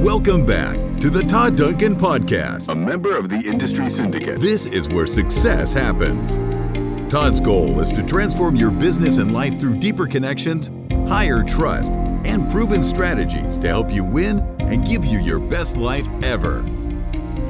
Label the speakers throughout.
Speaker 1: Welcome back to the Todd Duncan Podcast,
Speaker 2: a member of the Industry Syndicate.
Speaker 1: This is where success happens. Todd's goal is to transform your business and life through deeper connections, higher trust, and proven strategies to help you win and give you your best life ever.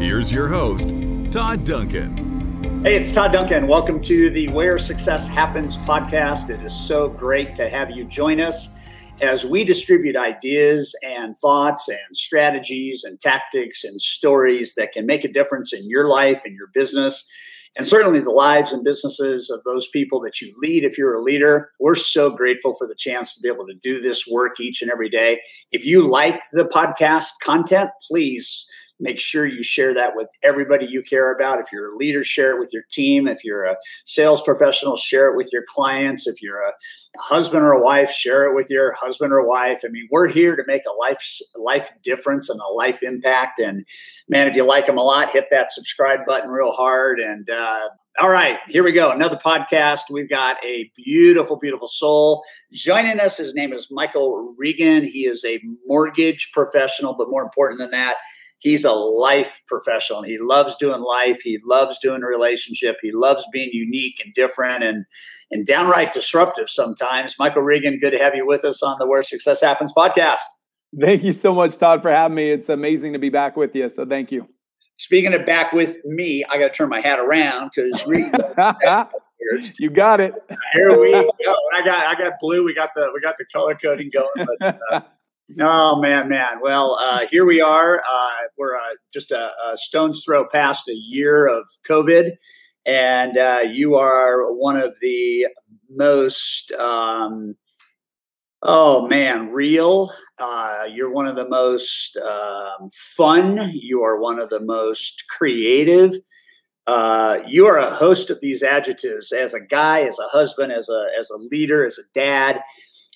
Speaker 1: Here's your host, Todd Duncan.
Speaker 3: Hey, it's Todd Duncan. Welcome to the Where Success Happens podcast. It is so great to have you join us as we distribute ideas and thoughts and strategies and tactics and stories that can make a difference in your life and your business and certainly the lives and businesses of those people that you lead if you're a leader. We're so grateful for the chance to be able to do this work each and every day. If you like the podcast content, please make sure you share that with everybody you care about. If you're a leader, share it with your team. If you're a sales professional, share it with your clients. If you're a husband or a wife, share it with your husband or wife. I mean, we're here to make a life life difference and a life impact. And man, if you like them a lot, hit that subscribe button real hard. And uh, all right, here we go. Another podcast. We've got a beautiful, beautiful soul joining us. His name is Michael Regan. He is a mortgage professional, but more important than that, he's a life professional. He loves doing life. He loves doing a relationship. He loves being unique and different and and downright disruptive sometimes. Michael Regan, good to have you with us on the Where Success Happens podcast.
Speaker 4: Thank you so much, Todd, for having me. It's amazing to be back with you. So thank you.
Speaker 3: Speaking of back with me, I got to turn my hat around because
Speaker 4: you got it.
Speaker 3: Here we go. I got I got blue. We got the we got the color coding going. But, uh, Oh man, man. Well, uh, here we are. Uh, we're uh, just a, a, stone's throw past a year of COVID, and uh, you are one of the most, um, oh man, real. Uh, you're one of the most um, fun. You are one of the most creative. Uh, you are a host of these adjectives as a guy, as a husband, as a as a leader, as a dad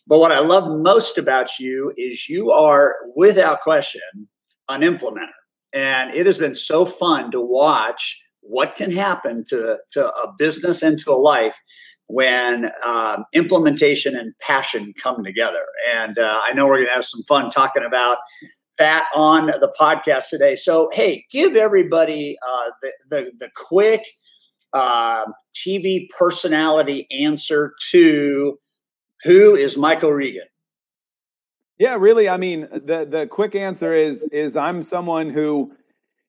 Speaker 3: but what I love most about you is you are, without question, an implementer. And it has been so fun to watch what can happen to, to a business and to a life when um, implementation and passion come together. And uh, I know we're going to have some fun talking about that on the podcast today. So, hey, give everybody uh, the, the, the quick uh, TV personality answer to who is Michael Regan?
Speaker 4: Yeah, really. I mean, the the quick answer is is I'm someone who,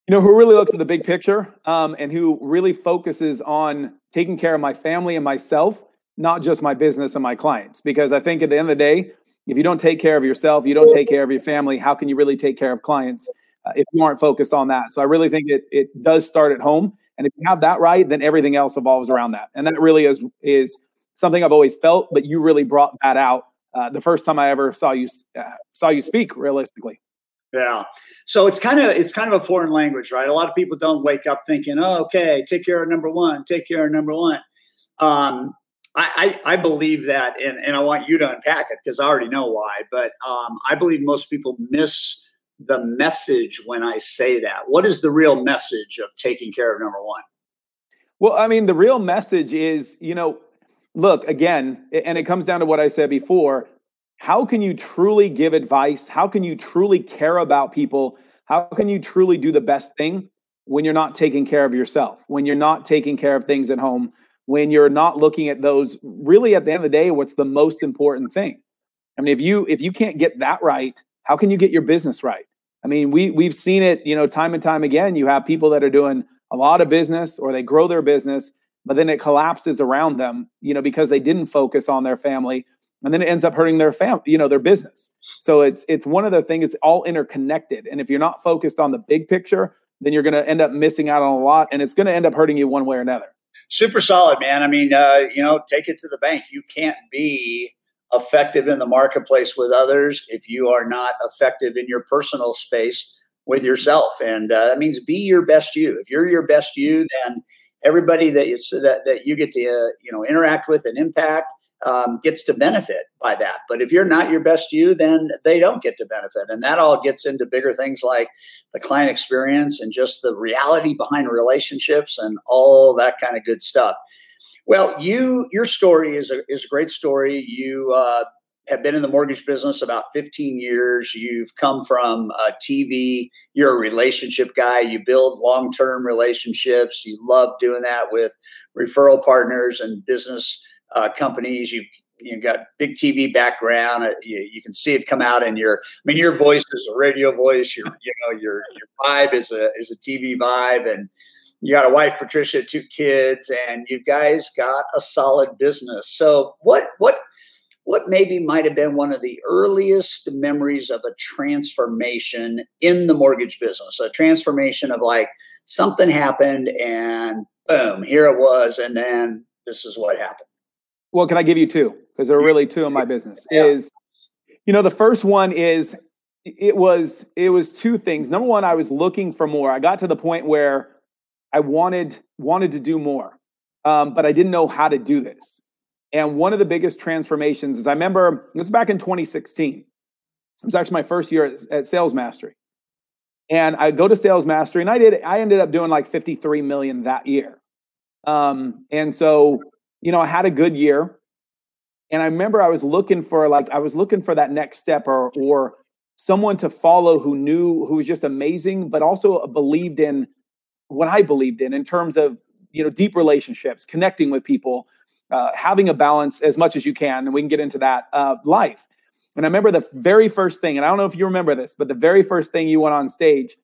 Speaker 4: you know, who really looks at the big picture, um, and who really focuses on taking care of my family and myself, not just my business and my clients. Because I think at the end of the day, if you don't take care of yourself, you don't take care of your family. How can you really take care of clients uh, if you aren't focused on that? So I really think it it does start at home, and if you have that right, then everything else evolves around that. And that really is is something I've always felt, but you really brought that out uh, the first time I ever saw you uh, saw you speak realistically.
Speaker 3: Yeah. So it's kind of it's kind of a foreign language, right? A lot of people don't wake up thinking, "Oh, okay, take care of number one, take care of number one." Um, I, I, I believe that, and, and I want you to unpack it because I already know why. But um, I believe most people miss the message when I say that. What is the real message of taking care of number one?
Speaker 4: Well, I mean, the real message is, you know, look again, and it comes down to what I said before. How can you truly give advice? How can you truly care about people? How can you truly do the best thing when you're not taking care of yourself? When you're not taking care of things at home? When you're not looking at those really at the end of the day, what's the most important thing? I mean, if you if you can't get that right, how can you get your business right? I mean, we we've seen it, you know, time and time again. You have people that are doing a lot of business or they grow their business but then it collapses around them, you know, because they didn't focus on their family, and then it ends up hurting their family, you know, their business. So it's it's one of the things. It's all interconnected, and if you're not focused on the big picture, then you're going to end up missing out on a lot, and it's going to end up hurting you one way or another.
Speaker 3: Super solid, man. I mean, uh, you know, take it to the bank. You can't be effective in the marketplace with others if you are not effective in your personal space with yourself, and uh, that means be your best you. If you're your best you, then everybody that you that, that you get to uh, you know interact with and impact um, gets to benefit by that. But if you're not your best you, then they don't get to benefit, and that all gets into bigger things like the client experience and just the reality behind relationships and all that kind of good stuff. Well, you your story is a is a great story. You uh, have been in the mortgage business about 15 years. You've come from uh, TV. You're a relationship guy. You build long term relationships. You love doing that with referral partners and business uh, companies. You've you got big TV background. Uh, you, you, can see it come out in your. I mean, your voice is a radio voice. Your you know your your vibe is a is a TV vibe, and you got a wife, Patricia, two kids, and you guys got a solid business. So what what what maybe might have been one of the earliest memories of a transformation in the mortgage business, a transformation of like something happened and boom, here it was, and then this is what happened.
Speaker 4: Well, can I give you two? Because there are really two in my business. Yeah. Is you know the first one is it was it was two things. Number one, I was looking for more. I got to the point where I wanted wanted to do more, um, but I didn't know how to do this. And one of the biggest transformations is I remember it was back in 2016. It was actually my first year at, at Sales Mastery, and I go to Sales Mastery, and I did I ended up doing like 53 million that year. Um, and so you know I had a good year, and I remember I was looking for like I was looking for that next step or or someone to follow who knew who was just amazing, but also believed in what I believed in in terms of you know deep relationships, connecting with people, uh, having a balance as much as you can, and we can get into that uh, life. And I remember the very first thing, and I don't know if you remember this, but the very first thing you went on stage.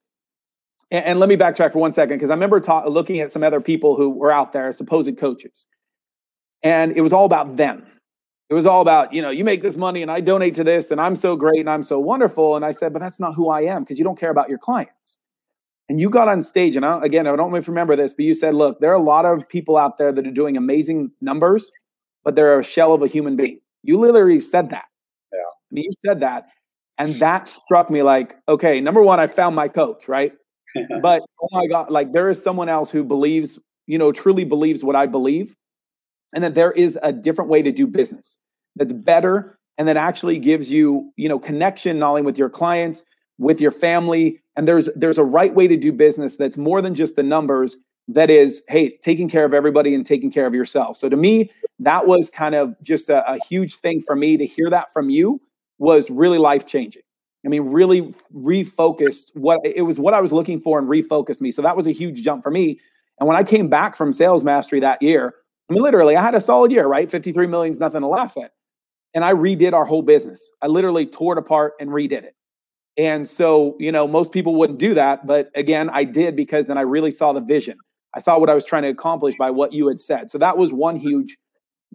Speaker 4: And, and let me backtrack for one second because I remember ta- looking at some other people who were out there, supposed coaches, and it was all about them. It was all about, you know, you make this money and I donate to this and I'm so great and I'm so wonderful. And I said, but that's not who I am because you don't care about your clients and you got on stage and I, again i don't remember this but you said look there are a lot of people out there that are doing amazing numbers but they're a shell of a human being. You literally said that.
Speaker 3: Yeah.
Speaker 4: I mean, you said that and that struck me like okay number one i found my coach right? But oh my god like there is someone else who believes you know truly believes what i believe and that there is a different way to do business that's better and that actually gives you you know connection not only with your clients with your family and there's there's a right way to do business that's more than just the numbers that is hey taking care of everybody and taking care of yourself. So to me that was kind of just a, a huge thing for me to hear that from you was really life changing i mean really refocused what it was what i was looking for and refocused me. So that was a huge jump for me. And when i came back from sales mastery that year i mean literally i had a solid year right? 53 million is nothing to laugh at. And i redid our whole business. I literally tore it apart and redid it and so, you know, most people wouldn't do that. But again, I did because then I really saw the vision. I saw what I was trying to accomplish by what you had said. So that was one huge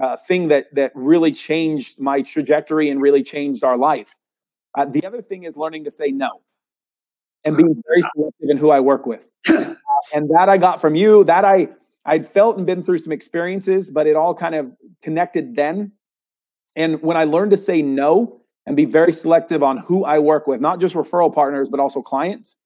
Speaker 4: uh, thing that that really changed my trajectory and really changed our life. Uh, the other thing is learning to say no and being very selective in who I work with. and that I got from you. That I I'd felt and been through some experiences, but it all kind of connected then. And when I learned to say no, and be very selective on who I work with, not just referral partners, but also clients.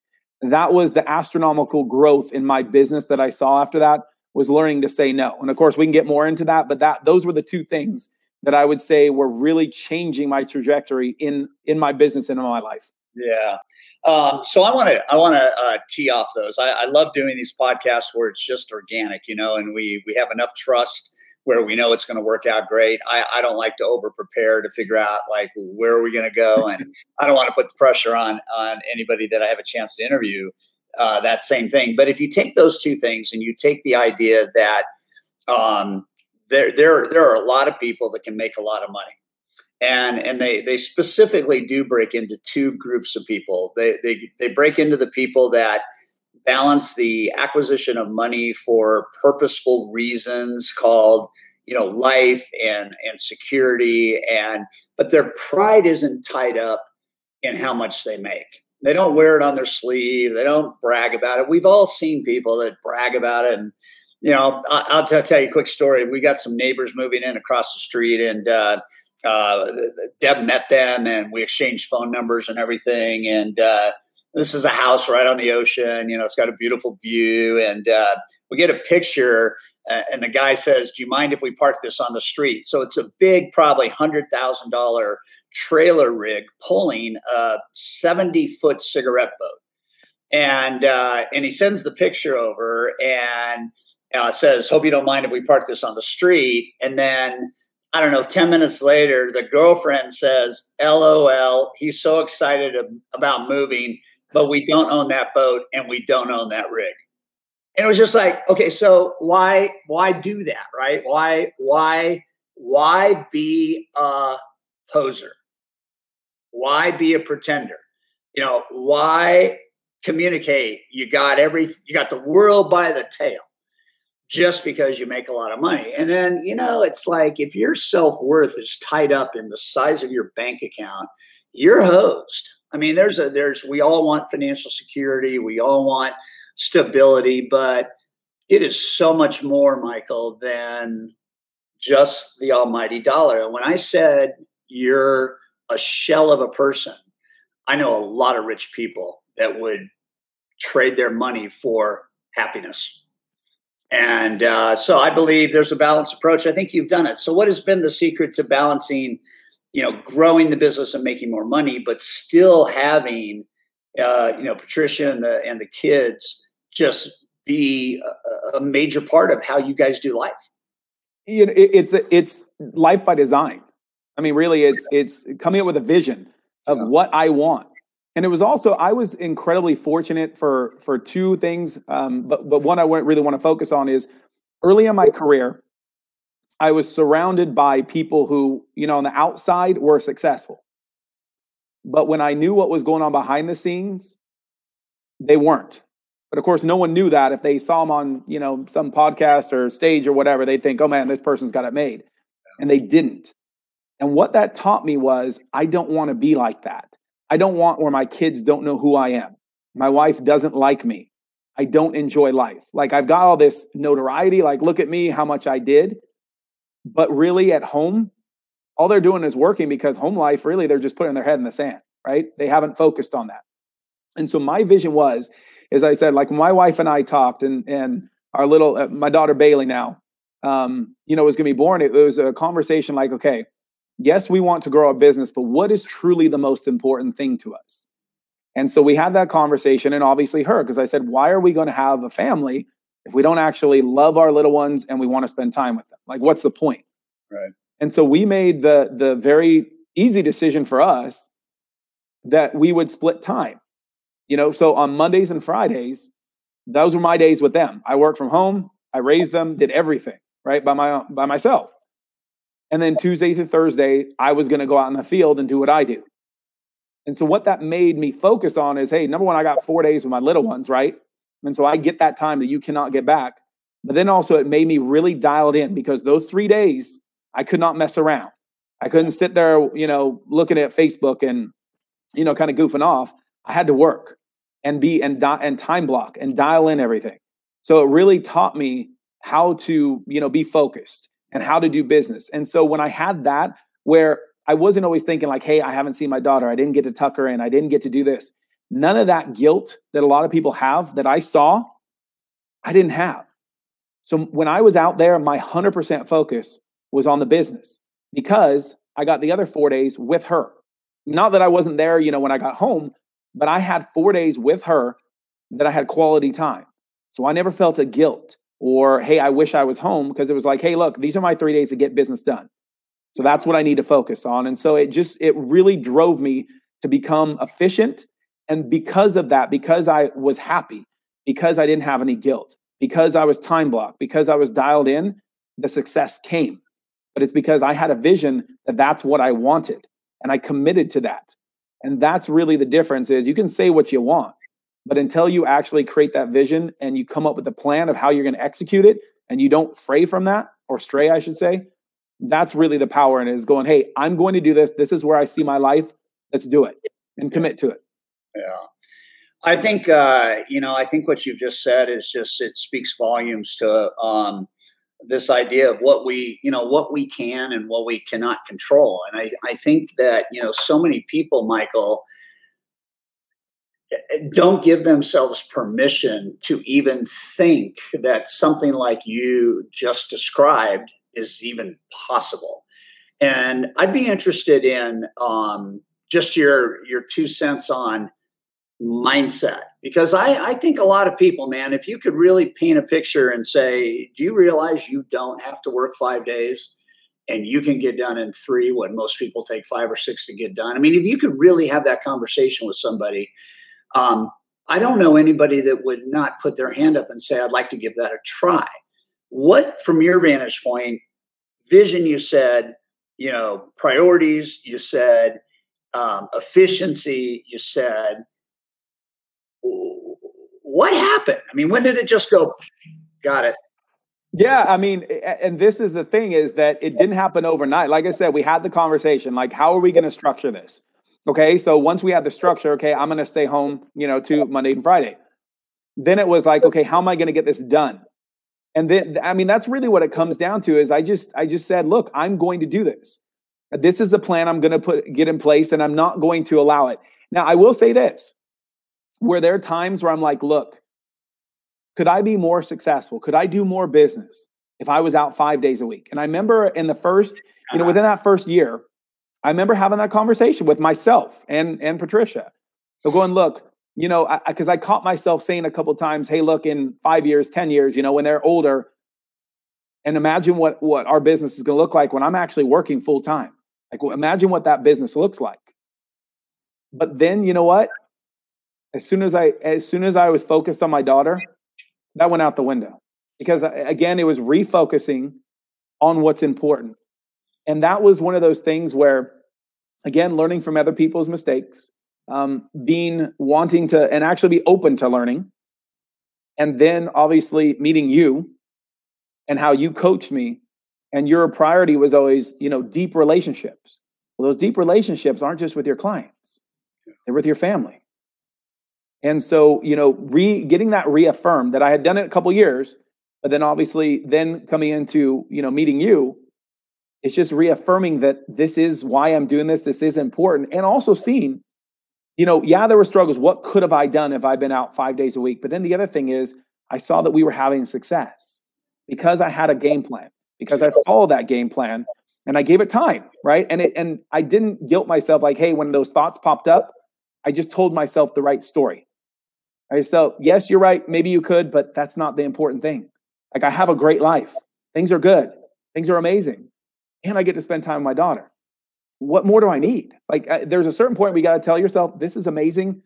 Speaker 4: That was the astronomical growth in my business that I saw after that was learning to say no. And of course, we can get more into that, but that those were the two things that I would say were really changing my trajectory in in my business and in my life.
Speaker 3: Yeah. Um, so I want to I want to uh, tee off those. I, I love doing these podcasts where it's just organic, you know, and we we have enough trust where we know it's going to work out great. I, I don't like to over prepare to figure out like where are we going to go, and I don't want to put the pressure on on anybody that I have a chance to interview. Uh, that same thing. But if you take those two things and you take the idea that um, there there there are a lot of people that can make a lot of money, and and they they specifically do break into two groups of people. They they they break into the people that balance the acquisition of money for purposeful reasons called you know life and and security and but their pride isn't tied up in how much they make. They don't wear it on their sleeve. They don't brag about it. We've all seen people that brag about it and you know i'll, tell you a quick story. We got some neighbors moving in across the street and uh, uh, deb met them and we exchanged phone numbers and everything and uh, this is a house right on the ocean. You know, it's got a beautiful view, and uh, we get a picture. Uh, and the guy says, "Do you mind if we park this on the street?" So it's a big, probably hundred thousand dollar trailer rig pulling a seventy foot cigarette boat, and uh, and he sends the picture over and uh, says, "Hope you don't mind if we park this on the street." And then I don't know, 10 minutes later, the girlfriend says, LOL, he's so excited about moving, but we don't own that boat and we don't own that rig. And it was just like, okay, so why why do that, right? Why why why be a poser? Why be a pretender? You know, why communicate you got every you got the world by the tail just because you make a lot of money. And then, you know, it's like if your self-worth is tied up in the size of your bank account, you're hosed. I mean, there's a there's we all want financial security, we all want stability, but it is so much more, Michael, than just the almighty dollar. And when I said you're a shell of a person, I know a lot of rich people that would trade their money for happiness. And uh, so I believe there's a balanced approach. I think you've done it. So what has been the secret to balancing, you know, growing the business and making more money, but still having, uh, you know, Patricia and the and the kids just be a, a major part of how you guys do life?
Speaker 4: You know, it, it's it's life by design. I mean, really, it's it's coming up with a vision of yeah. what I want and it was also I was incredibly fortunate for for two things, um, but but one I really want to focus on is early in my career, I was surrounded by people who you know on the outside were successful, but when I knew what was going on behind the scenes, they weren't. But of course, no one knew that. If they saw them on you know some podcast or stage or whatever, they'd think, "Oh man, this person's got it made," and they didn't. And what that taught me was I don't want to be like that. I don't want where my kids don't know who I am. My wife doesn't like me. I don't enjoy life. Like I've got all this notoriety, like look at me, how much I did. But really at home, all they're doing is working because home life, really, they're just putting their head in the sand, right? They haven't focused on that. And so my vision was, as I said, like my wife and I talked, and and our little, uh, my daughter Bailey now, um, you know, was going to be born. It, it was a conversation like, okay, yes, we want to grow our business, but what is truly the most important thing to us? And so we had that conversation, and obviously her, because I said, why are we going to have a family if we don't actually love our little ones and we want to spend time with them? Like, what's the point?
Speaker 3: Right.
Speaker 4: And so we made the the very easy decision for us that we would split time. You know, so on Mondays and Fridays, those were my days with them. I worked from home, I raised them, did everything, right, by my by myself. And then Tuesdays and Thursday, I was going to go out in the field and do what I do. And so, what that made me focus on is hey, number one, I got four days with my little ones, right? And so I get that time that you cannot get back. But then also, it made me really dialed in because those three days, I could not mess around. I couldn't sit there, you know, looking at Facebook and, you know, kind of goofing off. I had to work and be and, di- and time block and dial in everything. So it really taught me how to, you know, be focused and how to do business. And so when I had that, where I wasn't always thinking like, hey, I haven't seen my daughter, I didn't get to tuck her in, I didn't get to do this. None of that guilt that a lot of people have that I saw, I didn't have. So when I was out there, my 100% focus was on the business because I got the other four days with her. Not that I wasn't there, you know, when I got home, but I had four days with her that I had quality time. So I never felt a guilt or hey, I wish I was home because it was like, hey, look, these are my three days to get business done. So that's what I need to focus on. And so it just, it really drove me to become efficient. And because of that, because I was happy, because I didn't have any guilt, because I was time blocked, because I was dialed in, the success came. But it's because I had a vision that that's what I wanted and I committed to that. And that's really the difference is you can say what you want, but until you actually create that vision and you come up with a plan of how you're going to execute it and you don't fray from that or stray, I should say, that's really the power in it is going, hey, I'm going to do this. This is where I see my life. Let's do it and commit to it.
Speaker 3: Yeah. I think, uh, you know, I think what you've just said is just, it speaks volumes to um, this idea of what we, you know, what we can and what we cannot control. And I, I think that, you know, so many people, Michael, don't give themselves permission to even think that something like you just described is even possible. And I'd be interested in um, just your your two cents on mindset because I, I think a lot of people, man, if you could really paint a picture and say, do you realize you don't have to work five days? and you can get done in three when most people take five or six to get done. I mean, if you could really have that conversation with somebody, um, I don't know anybody that would not put their hand up and say, I'd like to give that a try. What, from your vantage point, vision you said, you know, priorities, you said, um, efficiency, you said, what happened? I mean, when did it just go, got it?
Speaker 4: Yeah, I mean, and this is the thing is that it didn't happen overnight. Like I said, we had the conversation like, how are we going to structure this? Okay, so once we had the structure, okay, I'm going to stay home, you know, to Monday and Friday. Then it was like, okay, how am I going to get this done? And then, I mean, that's really what it comes down to. Is I just, I just said, look, I'm going to do this. This is the plan I'm going to put get in place, and I'm not going to allow it. Now, I will say this: where there are times where I'm like, look, could I be more successful? Could I do more business if I was out five days a week? And I remember in the first, you know, uh-huh. within that first year, I remember having that conversation with myself and and Patricia. So going, look, you know, because I, I, I, caught myself saying a couple times, "Hey, look, in five years, ten years, you know, when they're older, and imagine what what our business is going to look like when I'm actually working full time. Like, imagine what that business looks like." But then, you know what? As soon as I as soon as I was focused on my daughter, that went out the window because again, it was refocusing on what's important. And that was one of those things where, again, learning from other people's mistakes, um, being wanting to, and actually be open to learning. And then obviously meeting you and how you coached me. And your priority was always, you know, deep relationships. Well, those deep relationships aren't just with your clients, they're with your family. And so, you know, re getting that reaffirmed that I had done it a couple years, but then obviously then coming into, you know, meeting you it's just reaffirming that this is why I'm doing this. This is important. And also seeing, you know, yeah, there were struggles. What could have I done if I'd been out five days a week? But then the other thing is, I saw that we were having success because I had a game plan, because I followed that game plan and I gave it time, right? And it, and I didn't guilt myself like, hey, when those thoughts popped up, I just told myself the right story. Right? So yes, you're right. Maybe you could, but that's not the important thing. Like I have a great life. Things are good. Things are amazing and I get to spend time with my daughter. What more do I need? Like, there's a certain point we got to tell yourself, this is amazing.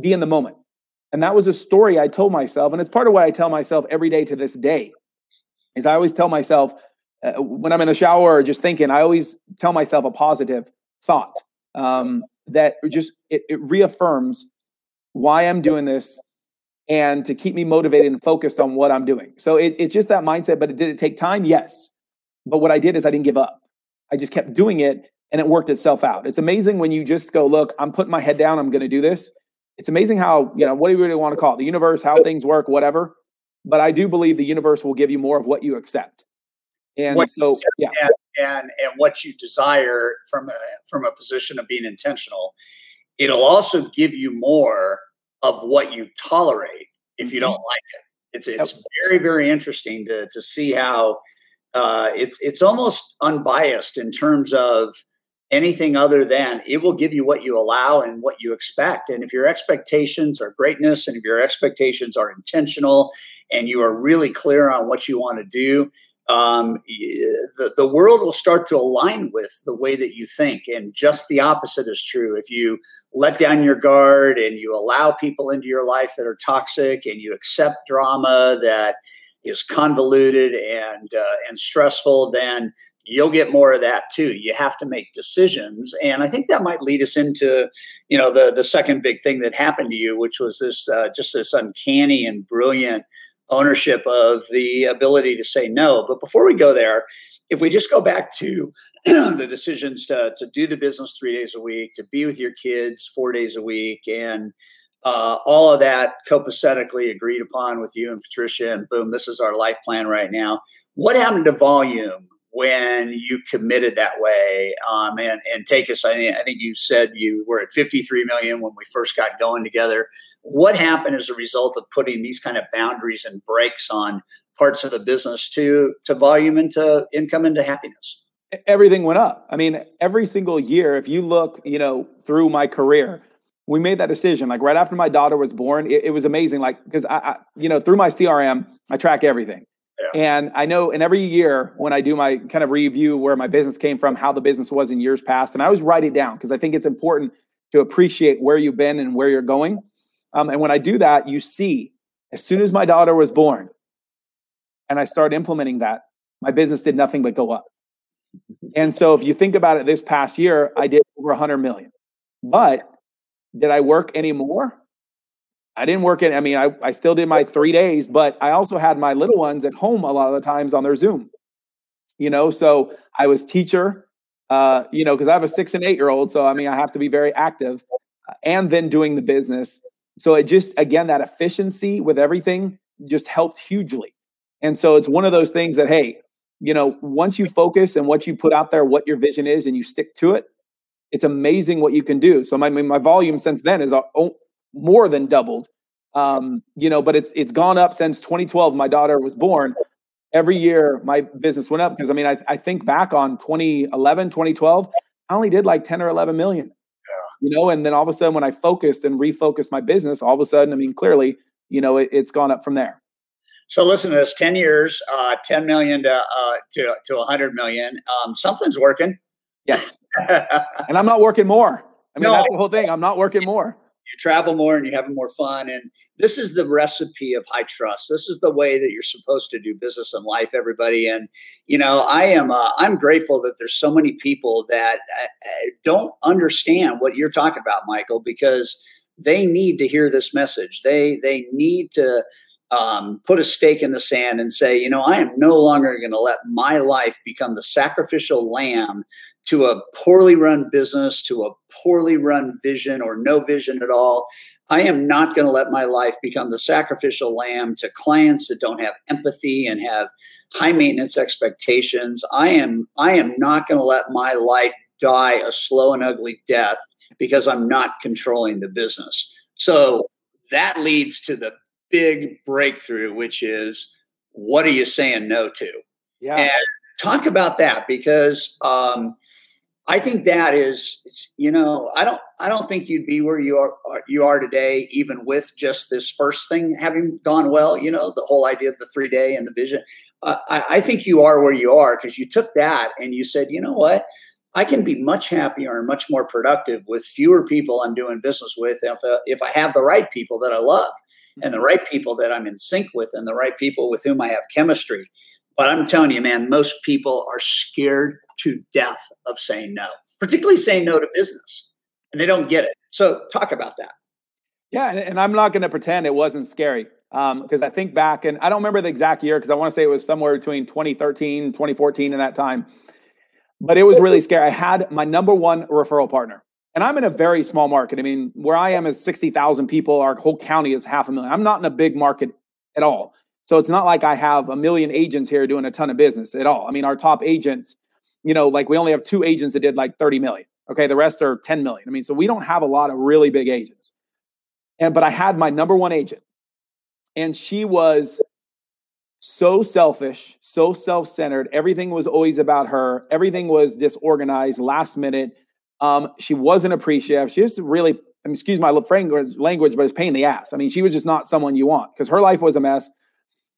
Speaker 4: Be in the moment. And that was a story I told myself. And it's part of what I tell myself every day to this day. Is I always tell myself uh, when I'm in the shower or just thinking, I always tell myself a positive thought um, that just it, it reaffirms why I'm doing this and to keep me motivated and focused on what I'm doing. So it, it's just that mindset. But it, did it take time? Yes. But what I did is I didn't give up. I just kept doing it and it worked itself out. It's amazing when you just go, look, I'm putting my head down, I'm going to do this. It's amazing how, you know, what do you really want to call it? The universe, how things work, whatever. But I do believe the universe will give you more of what you accept. And what so, yeah.
Speaker 3: And, and, and what you desire from a, from a position of being intentional, it'll also give you more of what you tolerate if you mm-hmm. don't like it. It's, it's very, very interesting to, to see how uh, it's it's almost unbiased in terms of anything other than it will give you what you allow and what you expect. And if your expectations are greatness and if your expectations are intentional and you are really clear on what you want to do, um, the, the world will start to align with the way that you think. And just the opposite is true. If you let down your guard and you allow people into your life that are toxic and you accept drama that is convoluted and uh, and stressful, then you'll get more of that too. You have to make decisions, and I think that might lead us into, you know, the the second big thing that happened to you, which was this uh, just this uncanny and brilliant ownership of the ability to say no. But before we go there, if we just go back to the decisions to to do the business three days a week, to be with your kids four days a week, and uh, all of that copacetically agreed upon with you and Patricia, and boom, this is our life plan right now. What happened to volume when you committed that way? Um, and and take us. I, I think you said you were at 53 million when we first got going together. What happened as a result of putting these kind of boundaries and breaks on parts of the business to to volume into income into happiness?
Speaker 4: Everything went up. I mean, every single year, if you look, you know, through my career we made that decision like right after my daughter was born it, it was amazing like because I, I, you know through my crm i track everything And I know, and every year when I do my kind of review where my business came from, how the business was in years past, and I always write it down because I think it's important to appreciate where you've been and where you're going. Um, and when I do that, you see, as soon as my daughter was born, and I started implementing that, my business did nothing but go up. And so if you think about it this past year, I did over 100 million. But did I work any more? I didn't work in, I mean, I, I still did my three days, but I also had my little ones at home a lot of the times on their Zoom. You know, so I was teacher, uh, you know, because I have a six and eight year old. So I mean, I have to be very active uh, and then doing the business. So it just again, that efficiency with everything just helped hugely. And so it's one of those things that, hey, you know, once you focus and what you put out there, what your vision is, and you stick to it, it's amazing what you can do. So my my volume since then is uh, more than doubled. Um, you know, but it's it's gone up since 2012. My daughter was born. Every year, my business went up because I mean, I, I think back on 2011, 2012, I only did like 10 or 11 million. Yeah. You know, and then all of a sudden, when I focused and refocused my business, all of a sudden, I mean, clearly, you know, it, it's gone up from there.
Speaker 3: So listen to this: ten years, uh, ten million to uh, to to hundred million. Um, something's working.
Speaker 4: Yes, and I'm not working more. I mean, no, that's the whole thing. I'm not working more
Speaker 3: you travel more and you're having more fun. And this is the recipe of high trust. This is the way that you're supposed to do business in life, everybody. And you know, I am uh, I'm grateful that there's so many people that uh, uh, don't understand what you're talking about, Michael, because they need to hear this message. They they need to um, put a stake in the sand and say, you know, I am no longer going to let my life become the sacrificial lamb to a poorly run business, to a poorly run vision or no vision at all. I am not going to let my life become the sacrificial lamb to clients that don't have empathy and have high maintenance expectations. I am I am not going to let my life die a slow and ugly death because I'm not controlling the business. So that leads to the big breakthrough which is what are you saying no to?
Speaker 4: Yeah. And
Speaker 3: talk about that because um, I think that is, you know, I don't, I don't think you'd be where you are, you are today, even with just this first thing having gone well. You know, the whole idea of the three day and the vision. Uh, I, I think you are where you are because you took that and you said, you know what, I can be much happier and much more productive with fewer people I'm doing business with if, uh, if I have the right people that I love and the right people that I'm in sync with and the right people with whom I have chemistry. But I'm telling you, man, most people are scared to death of saying no, particularly saying no to business, and they don't get it. So, talk about that.
Speaker 4: Yeah, and, I'm not going to pretend it wasn't scary because um, I think back, and I don't remember the exact year because I want to say it was somewhere between 2013, 2014 in that time. But it was really scary. I had my number one referral partner, and I'm in a very small market. I mean, where I am is 60,000 people. Our whole county is half a million. I'm not in a big market at all. So it's not like I have a million agents here doing a ton of business at all. I mean, our top agents, you know, like we only have two agents that did like 30 million. Okay. The rest are 10 million. I mean, so we don't have a lot of really big agents. And, but I had my number one agent and she was so selfish, so self centered. Everything was always about her. Everything was disorganized, last minute. Um, she wasn't appreciative. She just really, I mean, excuse my language, but it's pain in the ass. I mean, she was just not someone you want because her life was a mess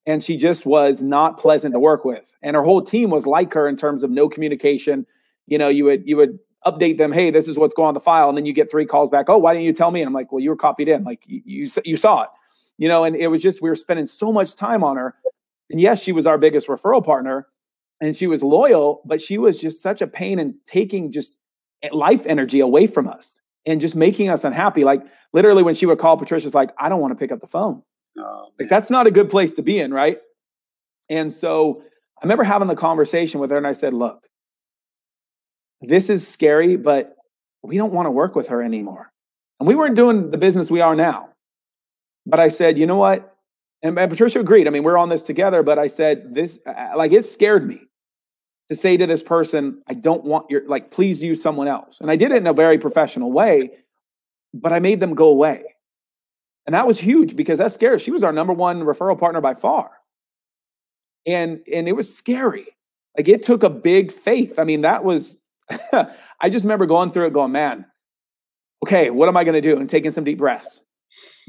Speaker 4: and she just was not pleasant to work with. And her whole team was like her in terms of no communication. You know, you would you would update them, hey, this is what's going on the file, and then you get three calls back. Oh, why didn't you tell me? And I'm like, well, you were copied in, like you you, you saw it. You know, and it was just we were spending so much time on her. And yes, she was our biggest referral partner, and she was loyal, but she was just such a pain in taking just life energy away from us and just making us unhappy. Like literally, when she would call, Patricia's like, I don't want to pick up the phone. Oh, like that's not a good place to be in, right? And so I remember having the conversation with her and I said, look, this is scary, but we don't want to work with her anymore. And we weren't doing the business we are now. But I said, you know what? And, and Patricia agreed. I mean, we're on this together, but I said, this, uh, uh, like, it scared me to say to this person, I don't want your, like, please use someone else. And I did it in a very professional way, but I made them go away. And that was huge because that's scary. She was our number one referral partner by far. And and it was scary. Like it took a big faith. I mean, that was I just remember going through it going, man, okay, what am I going to do? And taking some deep breaths.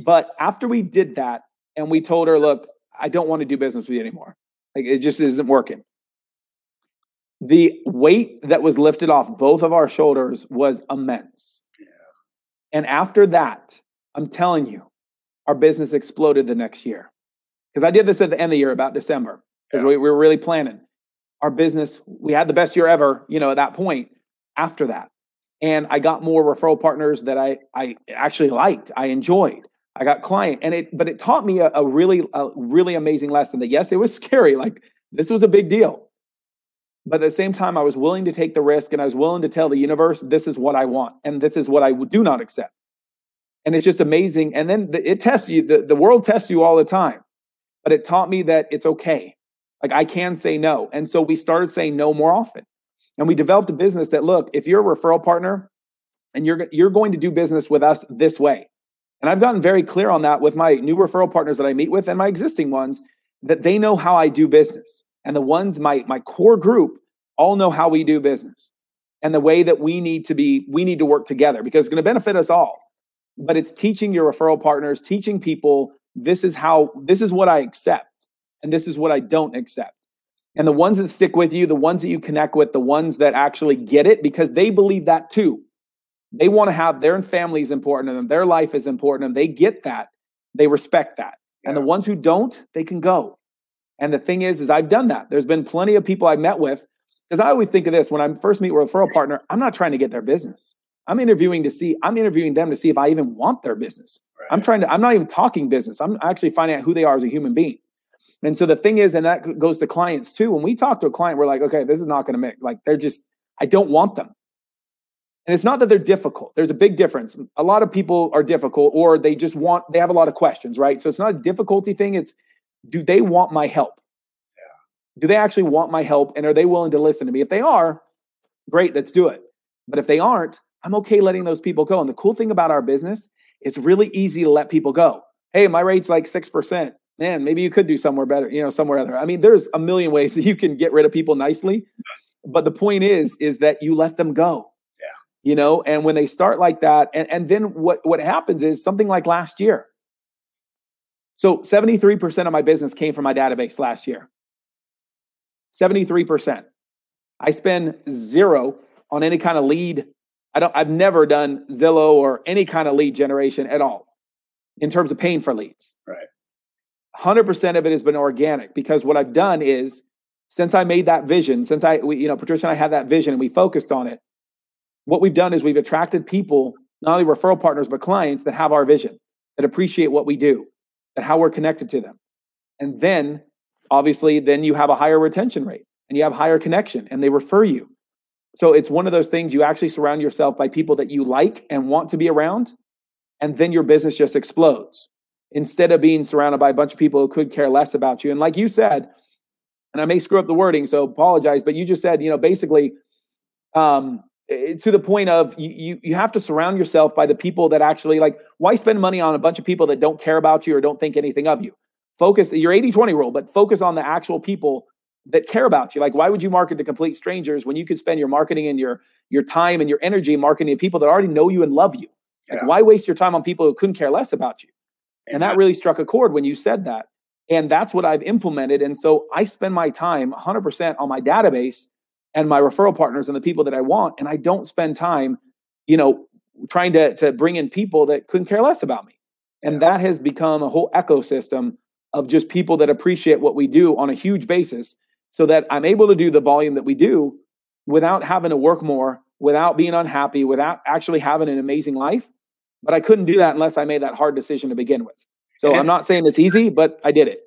Speaker 4: But after we did that and we told her, look, I don't want to do business with you anymore. Like it just isn't working. The weight that was lifted off both of our shoulders was immense. Yeah. And after that, I'm telling you, our business exploded the next year. Because I did this at the end of the year, about December, because yeah. we, we were really planning. Our business, we had the best year ever, you know, at that point after that. And I got more referral partners that I, I actually liked, I enjoyed. I got client and it, but it taught me a, a really, a really amazing lesson that yes, it was scary. Like this was a big deal. But at the same time, I was willing to take the risk and I was willing to tell the universe, this is what I want and this is what I do not accept. And it's just amazing. And then the, it tests you, the, the world tests you all the time. But it taught me that it's okay. Like I can say no. And so we started saying no more often. And we developed a business that look, if you're a referral partner and you're you're going to do business with us this way. And I've gotten very clear on that with my new referral partners that I meet with and my existing ones that they know how I do business. And the ones my my core group all know how we do business and the way that we need to be we need to work together because it's going to benefit us all. But it's teaching your referral partners, teaching people this is how this is what I accept and this is what I don't accept. And the ones that stick with you, the ones that you connect with, the ones that actually get it because they believe that too. They want to have their family is important to them, their life is important and. They get that, they respect that. Yeah. And the ones who don't, they can go. And the thing is, is I've done that. There's been plenty of people I've met with because I always think of this when I first meet with a referral partner, I'm not trying to get their business. I'm interviewing to see, I'm interviewing them to see if I even want their business. Right. I'm trying to, I'm not even talking business. I'm actually finding out who they are as a human being. And so the thing is, and that goes to clients too. When we talk to a client, we're like, okay, this is not going to make like they're just, I don't want them. And it's not that they're difficult. There's a big difference. A lot of people are difficult or they just want, they have a lot of questions, right? So it's not a difficulty thing. It's do they want my help? Yeah. Do they actually want my help? And are they willing to listen to me? If they are, great, let's do it. But if they aren't, I'm okay letting those people go. And the cool thing about our business, it's really easy to let people go. Hey, my rate's like 6% man, maybe you could do somewhere better, you know, somewhere other. I mean, there's a million ways that you can get rid of people nicely. But the point is, is that you let them go. Yeah. You know, and when they start like that, and, and then what what happens is something like last year. So 73% of my business came from my database last year. 73%. I spend zero on any kind of lead. I don't I've never done Zillow or any kind of lead generation at all in terms of paying for leads.
Speaker 3: Right.
Speaker 4: 100% of it has been organic because what I've done is since I made that vision, since I, we, you know, Patricia and I had that vision and we focused on it, what we've done is we've attracted people, not only referral partners, but clients that have our vision, that appreciate what we do, that how we're connected to them. And then obviously, then you have a higher retention rate and you have higher connection and they refer you. So it's one of those things you actually surround yourself by people that you like and want to be around. And then your business just explodes instead of being surrounded by a bunch of people who could care less about you. And like you said, and I may screw up the wording, so apologize, but you just said, you know, basically, um, to the point of you, you you have to surround yourself by the people that actually like why spend money on a bunch of people that don't care about you or don't think anything of you focus your 80-20 rule but focus on the actual people that care about you like why would you market to complete strangers when you could spend your marketing and your your time and your energy marketing to people that already know you and love you like yeah. why waste your time on people who couldn't care less about you and that really struck a chord when you said that. And that's what I've implemented. And so I spend my time 100% on my database and my referral partners and the people that I want. And I don't spend time, you know, trying to, to bring in people that couldn't care less about me. And that has become a whole ecosystem of just people that appreciate what we do on a huge basis so that I'm able to do the volume that we do without having to work more, without being unhappy, without actually having an amazing life. But I couldn't do that unless I made that hard decision to begin with. So and I'm not saying it's easy, but I did it.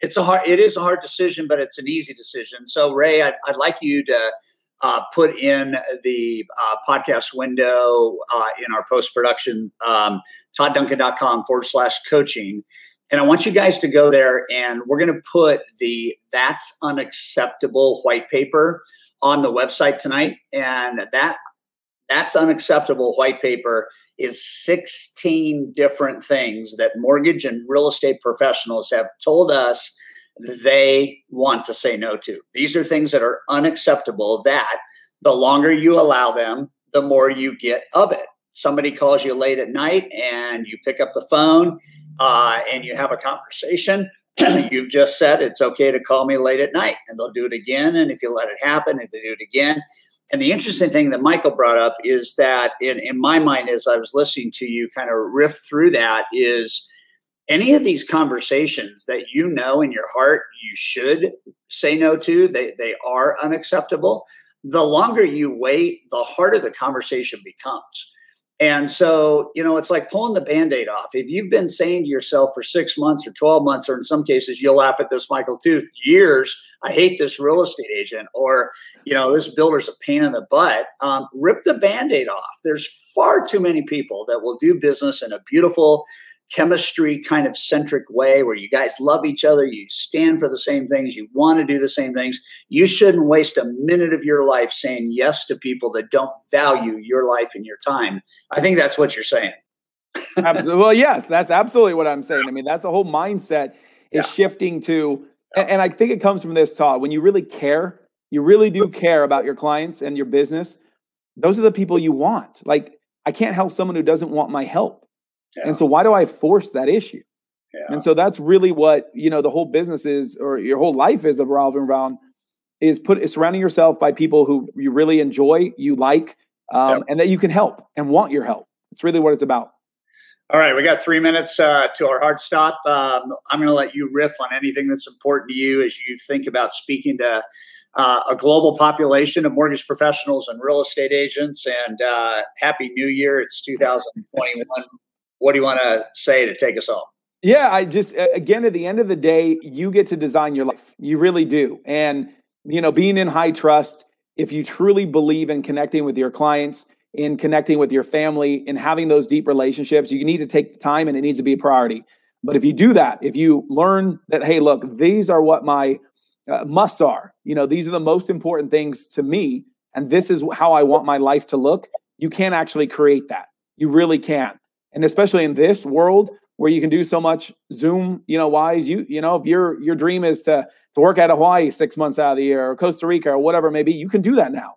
Speaker 3: It's a hard. It is a hard decision, but it's an easy decision. So Ray, I'd, I'd like you to uh, put in the uh, podcast window uh, in our post production, um, toddduncan.com forward slash coaching. And I want you guys to go there and we're going to put the That's Unacceptable white paper on the website tonight. And that That's Unacceptable white paper is 16 different things that mortgage and real estate professionals have told us they want to say no to. These are things that are unacceptable that the longer you allow them, the more you get of it. Somebody calls you late at night and you pick up the phone uh, and you have a conversation. you've just said it's okay to call me late at night and they'll do it again. And if you let it happen, if they do it again. And the interesting thing that Michael brought up is that in, in my mind, as I was listening to you kind of riff through that, is any of these conversations that you know in your heart you should say no to, they, they are unacceptable. The longer you wait, the harder the conversation becomes and so, you know, it's like pulling the band aid off. If you've been saying to yourself for six months or 12 months, or in some cases, you'll laugh at this, Michael, too, years, I hate this real estate agent, or, you know, this builder's a pain in the butt, um, rip the band aid off. There's far too many people that will do business in a beautiful, chemistry kind of centric way where you guys love each other, you stand for the same things, you want to do the same things. You shouldn't waste a minute of your life saying yes to people that don't value your life and your time. I think that's what you're saying.
Speaker 4: absolutely. Well, yes, that's absolutely what I'm saying. I mean, that's the whole mindset is yeah. shifting to, and, and I think it comes from this, Todd. When you really care, you really do care about your clients and your business. Those are the people you want. Like, I can't help someone who doesn't want my help. Yeah. And so why do I force that issue? Yeah. And so that's really what, you know, the whole business is or your whole life is revolving around is put is surrounding yourself by people who you really enjoy, you like, um, yep. and that you can help and want your help. It's really what it's about.
Speaker 3: All right, we got three minutes uh, to our hard stop. Um, I'm going to let you riff on anything that's important to you as you think about speaking to uh, a global population of mortgage professionals and real estate agents. And uh, happy New Year! It's 2021 what do you want to say to take us home?
Speaker 4: Yeah, I just again at the end of the day, you get to design your life. You really do. And you know, being in high trust, if you truly believe in connecting with your clients, in connecting with your family, in having those deep relationships, you need to take the time and it needs to be a priority. But if you do that, if you learn that, hey, look, these are what my uh, musts are, you know, these are the most important things to me, and this is how I want my life to look, you can actually create that. You really can and especially in this world where you can do so much zoom you know wise you you know if your your dream is to to work out of hawaii six months out of the year or costa rica or whatever it may be you can do that now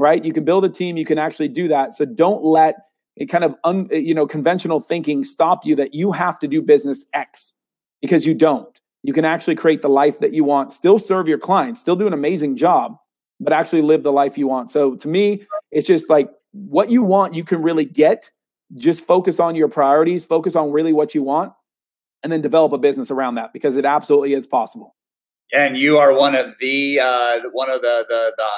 Speaker 4: right? You can build a team you can actually do that. So don't let it kind of un, you know conventional thinking stop you that you have to do business x because you don't. You can actually create the life that you want still serve your clients still do an amazing job but actually live the life you want. So to me it's just like what you want you can really get just focus on your priorities, focus on really what you want, and then develop a business around that because it absolutely is possible.
Speaker 3: And you are one of the uh, one of the the, the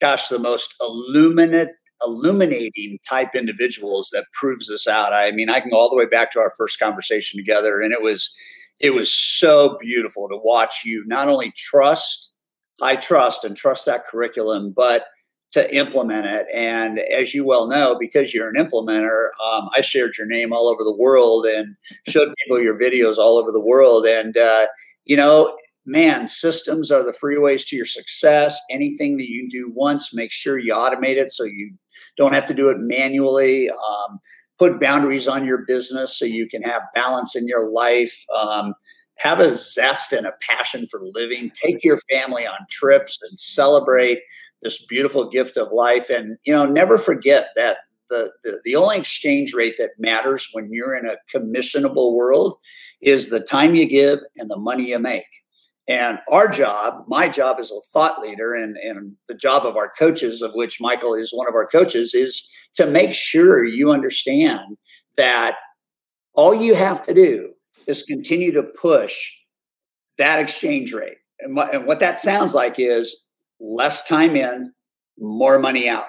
Speaker 3: gosh the most illuminate illuminating type individuals that proves this out. I mean, I can go all the way back to our first conversation together, and it was it was so beautiful to watch you not only trust, I trust and trust that curriculum, but to implement it. And as you well know, because you're an implementer, um, I shared your name all over the world and showed people your videos all over the world. And, uh, you know, man, systems are the freeways to your success. Anything that you do once, make sure you automate it so you don't have to do it manually. Um, put boundaries on your business so you can have balance in your life. Um, have a zest and a passion for living. Take your family on trips and celebrate this beautiful gift of life. And, you know, never forget that the, the, the only exchange rate that matters when you're in a commissionable world is the time you give and the money you make. And our job, my job as a thought leader, and, and the job of our coaches, of which Michael is one of our coaches, is to make sure you understand that all you have to do is continue to push that exchange rate. And, and what that sounds like is less time in, more money out.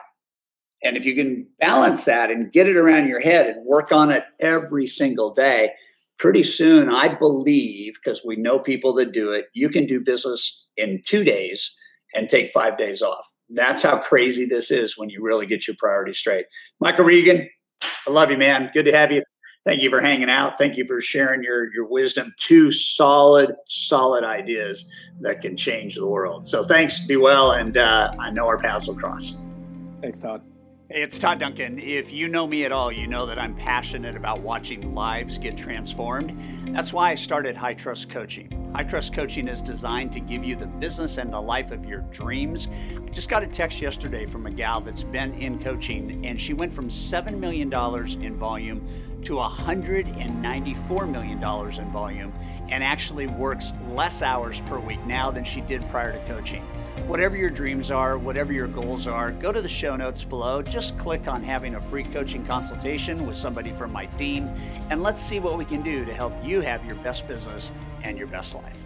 Speaker 3: And if you can balance that and get it around your head and work on it every single day, pretty soon, I believe, because we know people that do it, you can do business in two days and take five days off. That's how crazy this is when you really get your priorities straight. Michael Regan, I love you, man. Good to have you thank you for hanging out. Thank you for sharing your your wisdom. Two solid, solid ideas that can change the world. So thanks. Be well, and uh, I know our paths will cross.
Speaker 4: Thanks, Todd.
Speaker 3: Hey, it's Todd Duncan. If you know me at all, you know that I'm passionate about watching lives get transformed. That's why I started High Trust Coaching. High Trust Coaching is designed to give you the business and the life of your dreams. I just got a text yesterday from a gal that's been in coaching, and she went from $7 million in volume to $194 million in volume and actually works less hours per week now than she did prior to coaching. Whatever your dreams are, whatever your goals are, go to the show notes below. Just click on having a free coaching consultation with somebody from my team, and let's see what we can do to help you have your best business and your best life.